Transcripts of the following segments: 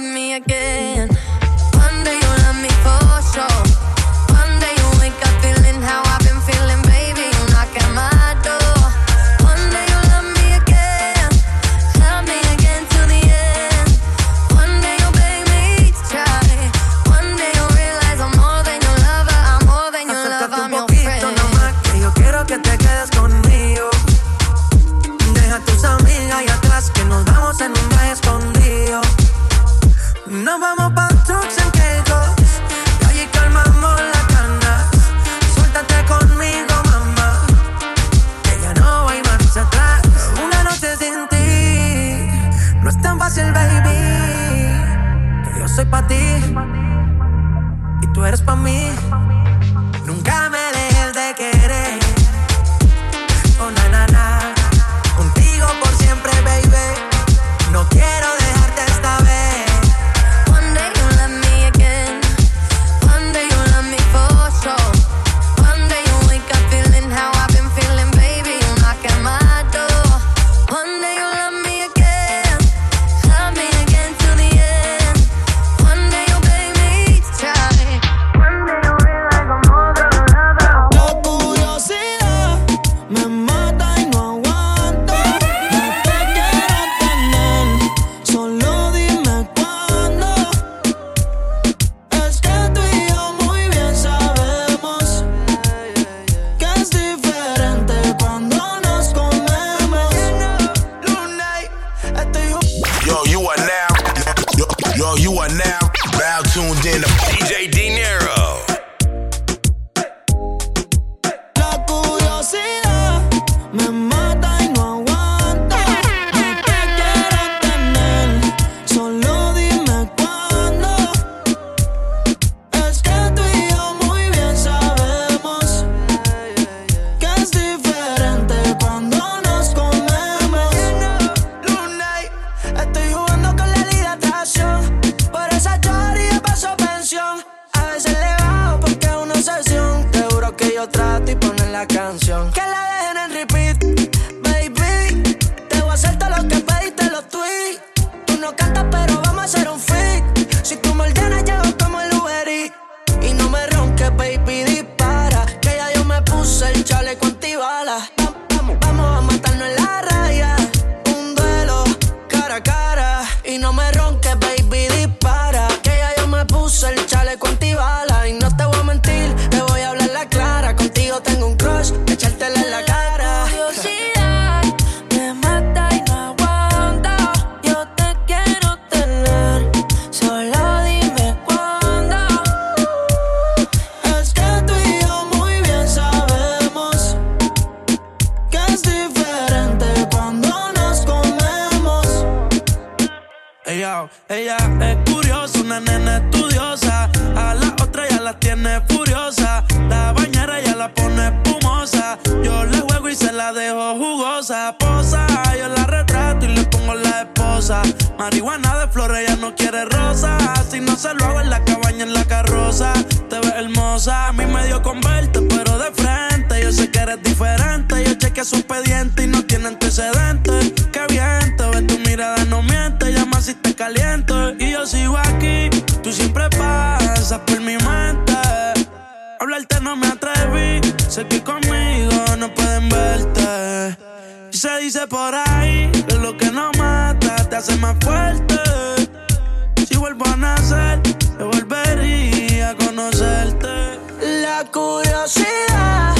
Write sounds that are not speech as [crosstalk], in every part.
me again. otra Marihuana de flores, ella no quiere rosa. Si no se lo hago en la cabaña, en la carroza. Te ves hermosa, a mí me dio con verte, pero de frente. Yo sé que eres diferente. Yo chequeé su expediente y no tiene antecedentes. Qué bien, te ves tu mirada, no miente. Llama si te caliento. Y yo sigo aquí, tú siempre pasas por mi mente. Hablarte no me atreví. Sé que conmigo no pueden verte. Y se dice por ahí que lo que no mata hace más fuerte. Si vuelvo a nacer, yo volvería a conocerte. La curiosidad.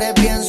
eres bien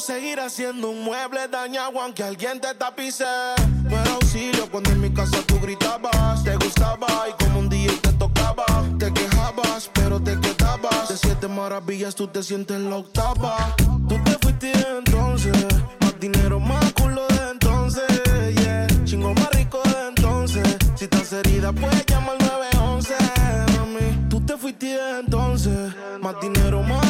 siendo un mueble dañado aunque alguien te tapice. No era auxilio cuando en mi casa tú gritabas, te gustaba y como un día te tocaba, te quejabas, pero te quedabas. De siete maravillas tú te sientes la octava. Tú te fuiste entonces, más dinero, más culo de entonces, yeah. Chingo más rico de entonces. Si estás herida, puedes llamar al 911, mami. Tú te fuiste entonces, más dinero, más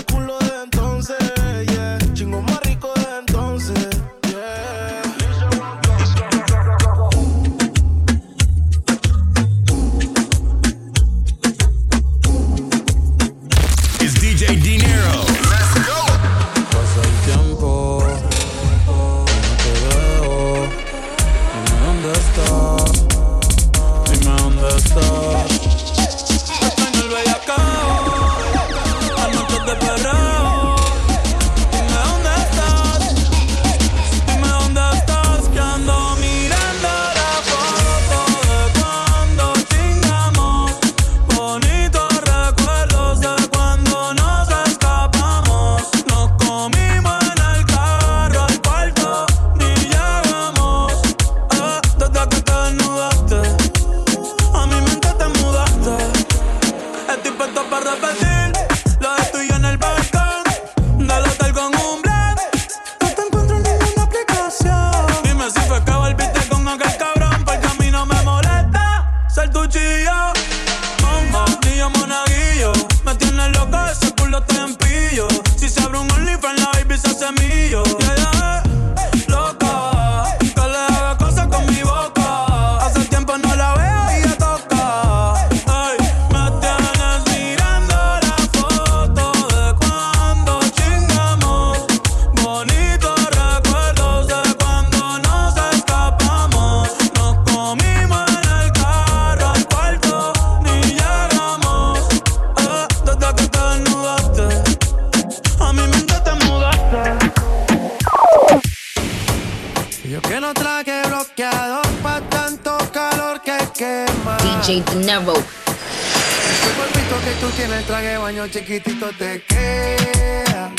DJ Dinero. Ese cuerpito que tú tienes, el traje baño chiquitito te queda.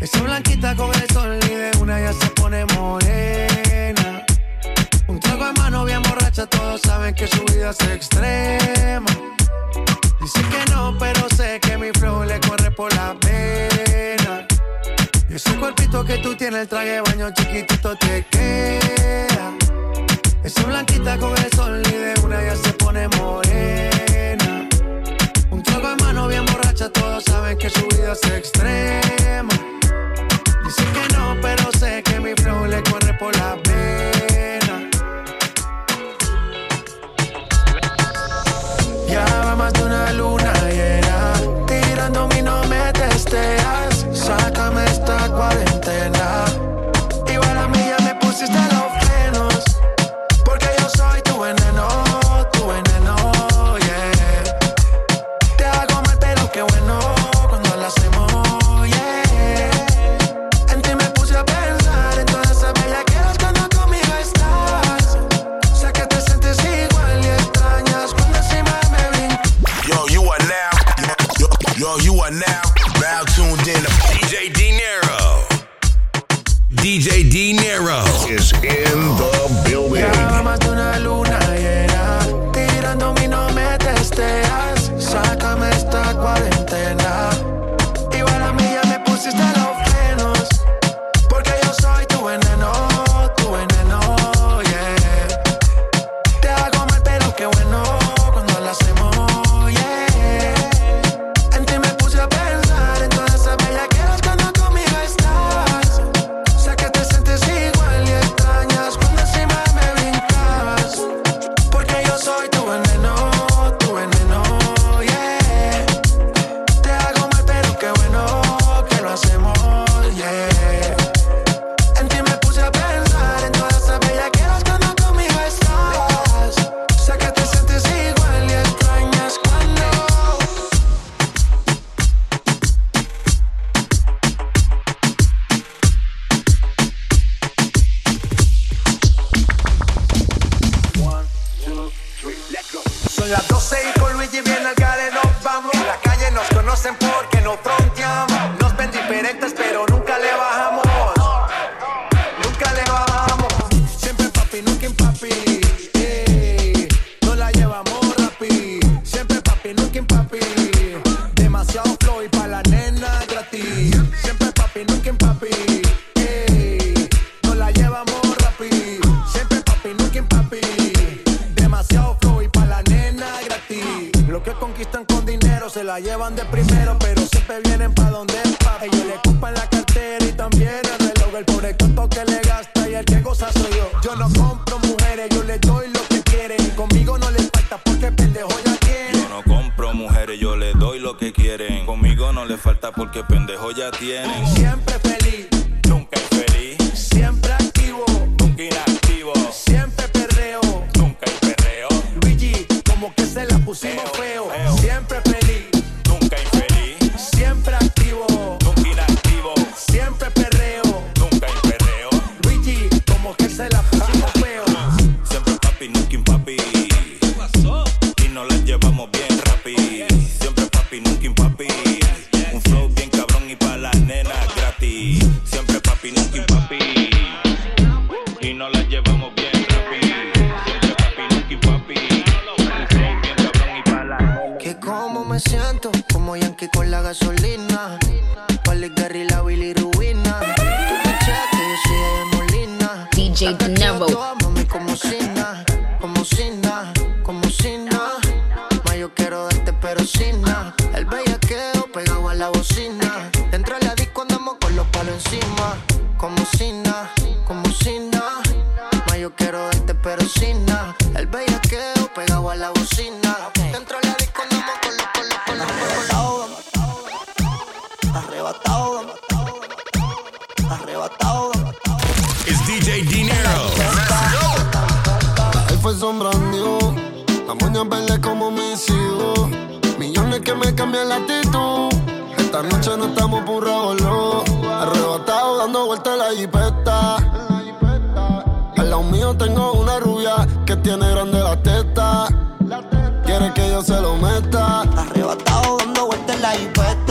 Esa blanquita con el sol y de una ya se pone morena. Un trago en mano bien borracha, todos saben que su vida es extrema. Dice que no, pero sé que mi flow le corre por la pena. Y ese cuerpito que tú tienes, el traje baño chiquitito te queda. Esa blanquita con el sol y de una ya se pone morena. Un trago en mano bien borracha, todos saben que su vida es extrema. Dice que no, pero sé que mi flow le corre por la pena. Ya va más de una luna llena, tirándome y no me testeas. Sácame esta cuarentena. Arrebatado. It's DJ Dinero. Él fue sombrando, la moña verde como mis hijos. Millones que me cambian la actitud. Esta noche no estamos por revoló. Arrebatado dando vueltas en la jipeta. Al lado mío tengo una rubia que tiene grande la teta. Quiere que yo se lo meta. Arrebatado dando vueltas en la jipeta.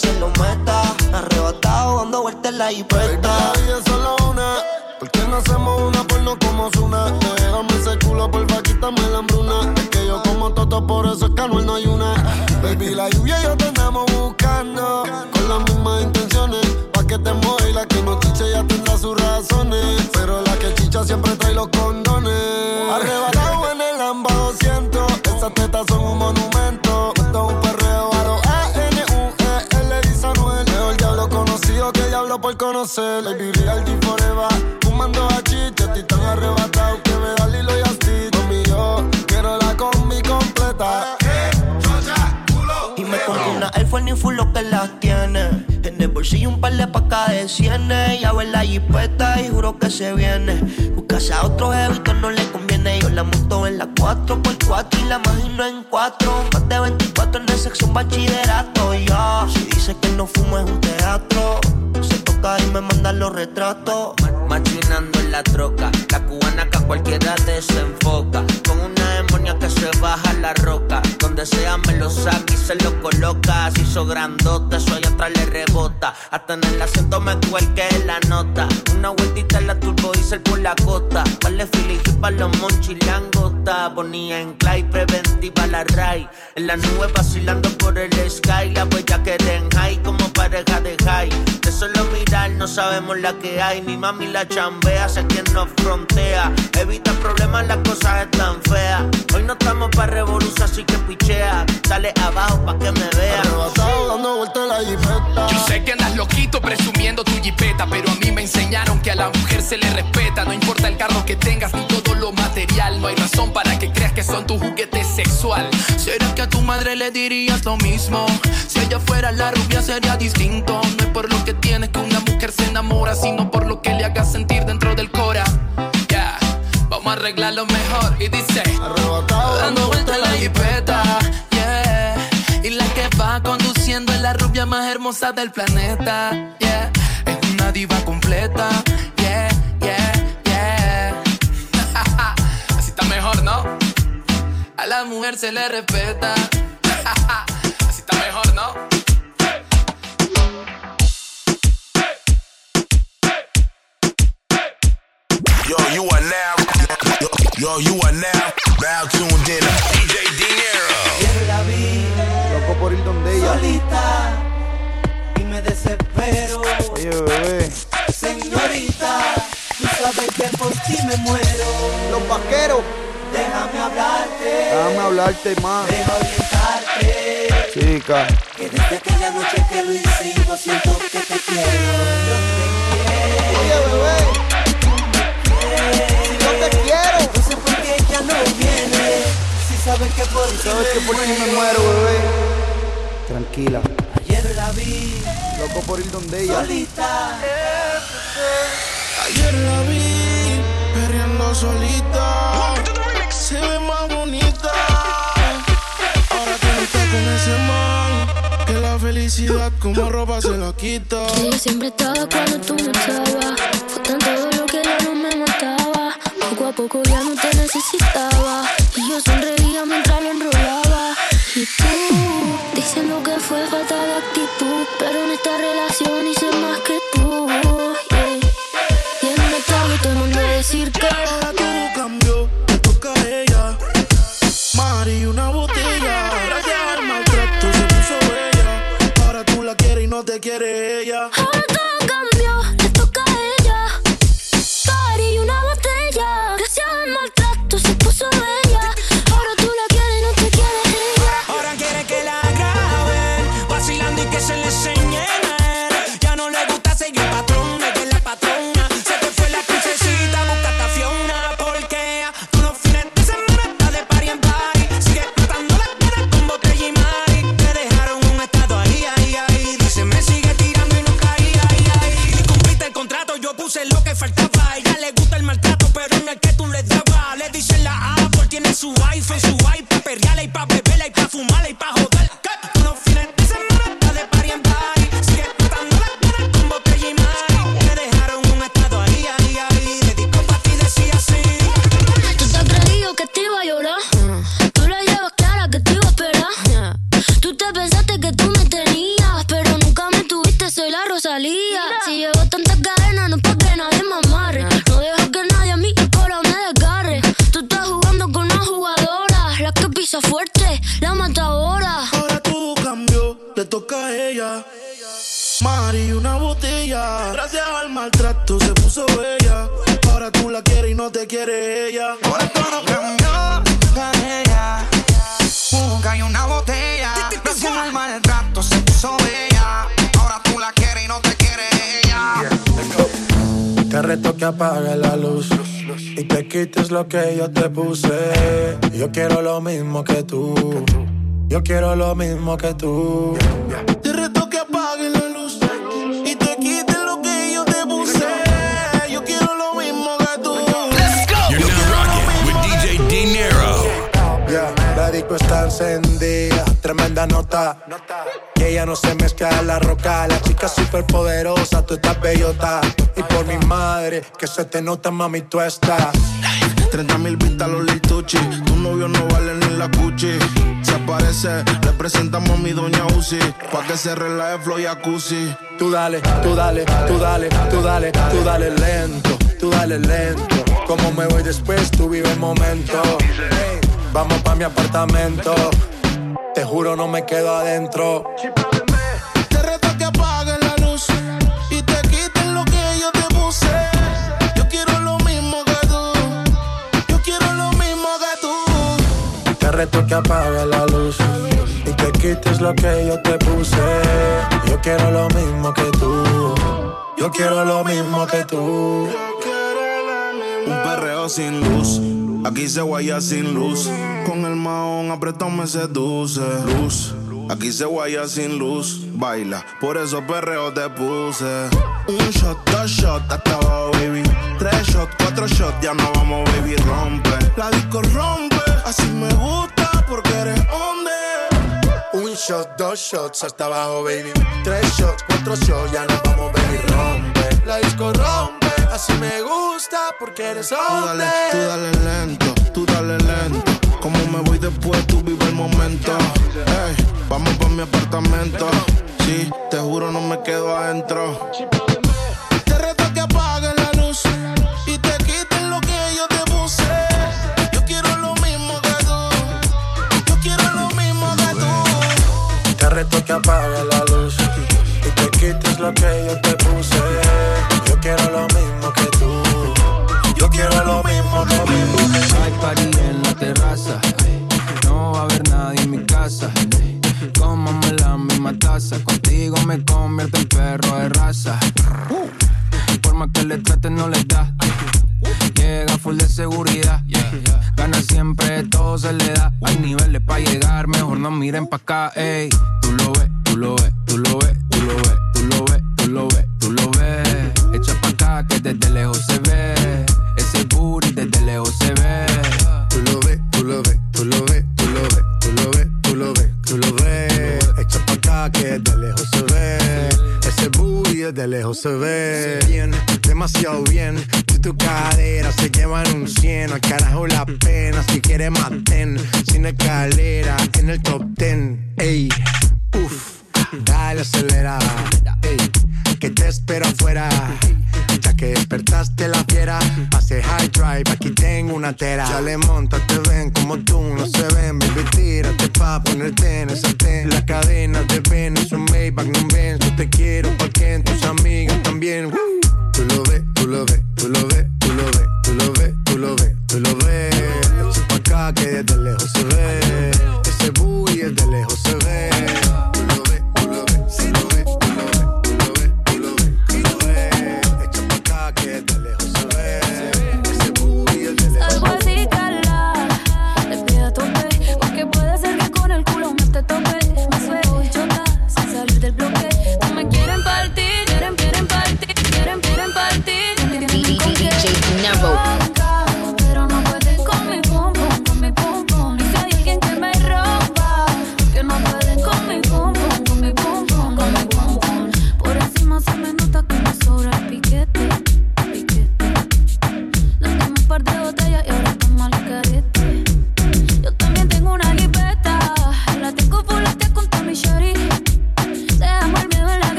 Se lo meta. Arrebatado dando vueltas en la la vida es solo una. ¿Por qué no hacemos una porno como Zuna? Déjame ese culo, porfa, quítame la hambruna. Es que yo como toto, por eso es que no hay una. Baby, la lluvia y yo te andamos buscando. Con las mismas intenciones. Pa' que te mueva y la que no chiche ya tendrá sus razones. Pero la que chicha siempre trae los condones. Por conocer. Baby, real G forever. Fumando a chicha, estoy tan arrebatado que me da Lilo y así. Mami, yo quiero la combi completa. Y me compré una iPhone y full lo que las tiene. En el bolsillo un par de pacas de cienes. Ya ve la jipeta y juro que se viene. Buscase a otro jevito no le conviene. Yo la monto en la 4x4 y la imagino en 4. Más de 24 en sexo un bachillerato. Ya, si dice que no fumo es un teatro. Y me manda los retratos. Machinando en la troca, la cubana que a cualquiera desenfoca. Con una demonia que se baja la roca. Donde sea me lo saca y se lo coloca. Así hizo grandote, eso allá atrás le rebota. Hasta en el acento me cuelque la nota. Una vueltita en la turbo diesel por la costa. Vale Philly y pa' los monchis langota. Ponía en clay, preventiva la ray. En la nube vacilando por el sky. La huella que den high como pareja de high. De solo mirar no sabemos la que hay. Mi mami la chambea, sé quién nos frontea. Evita problemas, las cosas están feas. Hoy no estamos pa' revolución, así que pichea. Dale abajo pa' que me vea. Arrebatado dando vueltas en la jipeta. Yo sé que andas loquito presumiendo tu jipeta, pero a mí me enseñaron que a la mujer se le respeta. No importa el carro que tengas ni todo lo material. No hay razón para que creas que son tu juguete sexual. ¿Será que a tu madre le dirías lo mismo? Si ella fuera la rubia sería distinto. No es por lo que tienes que una mujer se enamora, sino por lo que le haga sentir dentro del cora. Vamos a arreglarlo mejor. Y dice: Arrebatado Dando vuelta en la jipeta, yeah. Y la que va conduciendo es la rubia más hermosa del planeta, yeah. Es una diva completa, yeah, yeah, yeah. [laughs] Así está mejor, ¿no? A la mujer se le respeta. [laughs] Así está mejor, ¿no? Yo, you. Yo, yo, you are now. Now tuned in to DJ Dinero. Ayer la vi Loco por ir donde ella. solita y me desespero. Oye, bebé. Señorita, tú sabes que por ti me muero. Los vaqueros. Déjame hablarte. Déjame hablarte más. Deja orientarte. Chica. Que desde aquella noche que lo hicimos siento que te quiero. Yo te quiero. Oye, bebé. Si yo te quiero. Ya no viene. Si sabes que por ti Sabes que por ti me muero, bebé. Tranquila. Ayer la vi. Loco por ir donde ella. Solita. Ayer la vi perreando solita. Se ve más bonita. Ahora que no está con ese man. Que la felicidad como ropa se la quita. Ella siempre estaba cuando tú no estabas. Fue tanto Poco a poco ya no te necesitaba. Y yo sonreía mientras lo enrolaba. Y tú, diciendo que fue falta de actitud. Pero en esta relación hice más que tú. Y todo el mundo va a decir que. Ahora todo cambió, le toca a ella. Mari, una botella. Ella. Mari, una botella. Gracias al maltrato se puso bella. Ahora tú la quieres y no te quiere ella. Ahora todo cambió con ella. Busca y una botella. Gracias al maltrato se puso bella. Ahora tú la quieres y no te quiere ella. Te reto que apague la luz y te quites lo que yo te puse. Yo quiero lo mismo que tú. Yo quiero lo mismo que tú. Encendida, tremenda nota. Que ella no se mezcla en la roca. La chica súper poderosa, tú estás bellota. Y por mi madre, que se te nota, mami, tú estás. 30 mil vistas los lituchi. Tu novio no vale ni la cuchi. Se aparece, le presentamos a mi doña Uzi. Pa' que se relaje flow y. Tú dale, tú dale, tú dale, tú dale, tú dale lento, tú dale lento. Como me voy después, tú vive el momento. Hey, vamos pa' mi apartamento. Te juro, no me quedo adentro. Te reto que apagues la luz y te quites lo que yo te puse. Yo quiero lo mismo que tú. Yo quiero lo mismo que tú. Te reto que apagues la luz y te quites lo que yo te puse. Yo quiero lo mismo que tú. Yo quiero lo mismo que tú. Un perreo sin luz. Aquí se guaya sin luz. Con el maón apretado me seduce. Luz. Aquí se guaya sin luz. Baila, por eso perreo te puse. Un shot, dos shots, hasta abajo, baby. Tres shots, cuatro shots, ya no vamos, baby. Rompe. La disco rompe. Así me gusta porque eres hombre. Un shot, dos shots hasta abajo, baby. Tres shots, cuatro shots, ya nos vamos, baby. Rompe. La disco rompe. Así me gusta porque eres Tú hombre. dale, tú dale lento, tú dale lento. Como me voy después, tú vive el momento. Ey, vamos pa' mi apartamento. Sí, te juro, no me quedo adentro. dale acelera. Ey, que te espero afuera. Ya que despertaste la fiera, pase high drive, aquí tengo una tera. Ya le monta, te ven como tú, no se ven. Baby, tírate pa' ponerte en el sartén. La cadena de Venus, un Maybach, no ven. Yo te quiero porque en tus amigas también. Tú lo ves, tú lo ves, tú lo ves, tú lo ves, tú lo ves, tú lo ves, tú lo ves. Pa' acá que desde lejos se ve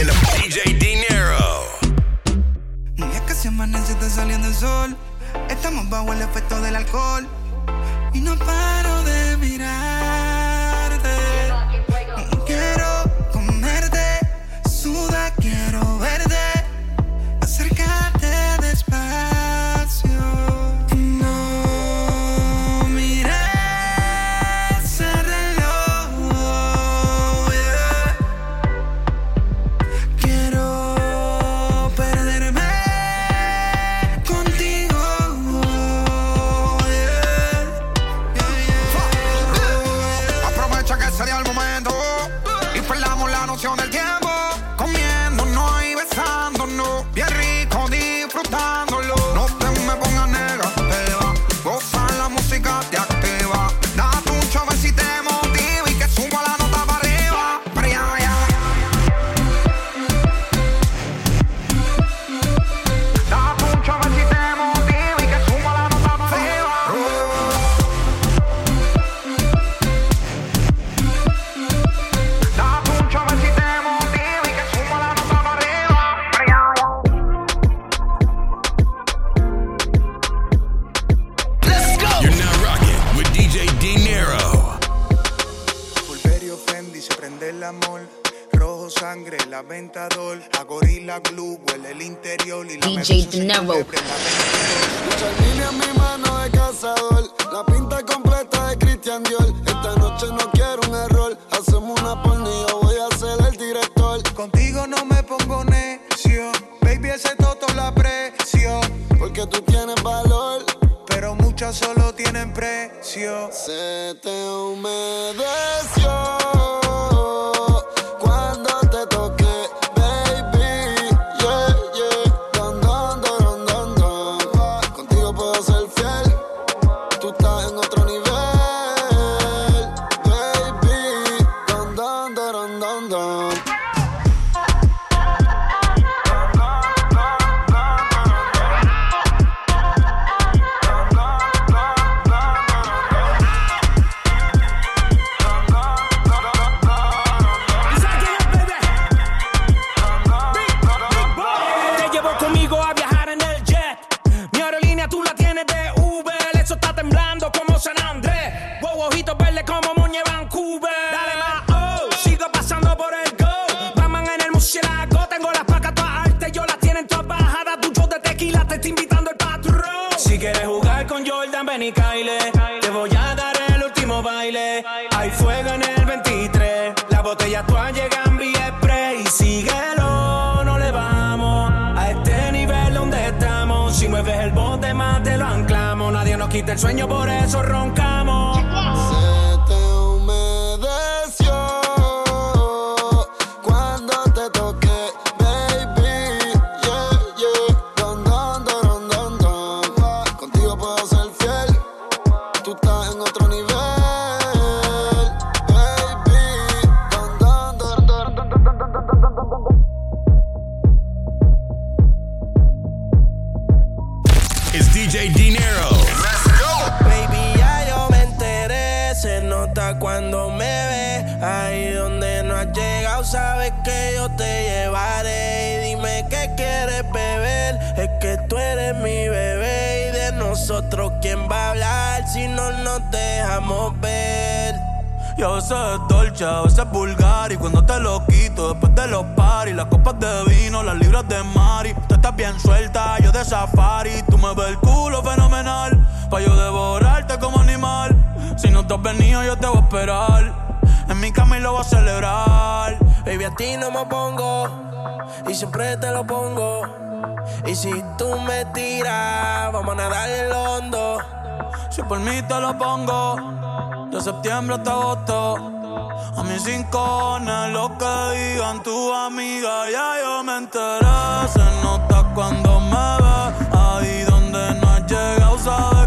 en DJ Dinero. Ya casi amanece, está saliendo el sol. Estamos bajo el efecto del alcohol. Y no paro de mirar J. De Niro. sabes que yo te llevaré. Y dime qué quieres beber. Es que tú eres mi bebé. Y de nosotros, ¿quién va a hablar si no nos dejamos ver? Yo a veces es dolce, a veces es vulgar. Y cuando te lo quito, después de los paris, las copas de vino, las libras de Mari. Tú estás bien suelta, yo de safari. Tú me ves el culo fenomenal. Pa' yo devorarte como animal. Si no te has venido, yo te voy a esperar. En mi cama y lo voy a celebrar. Baby, a ti no me pongo. Y siempre te lo pongo. Y si tú me tiras, vamos a nadar el hondo. Si por mí te lo pongo. De septiembre hasta agosto. A mis cinco lo que digan tu amiga, ya yo me enteré. Se nota cuando me ve, ahí donde no has llegado, ¿sabes?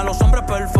a los hombres perfectos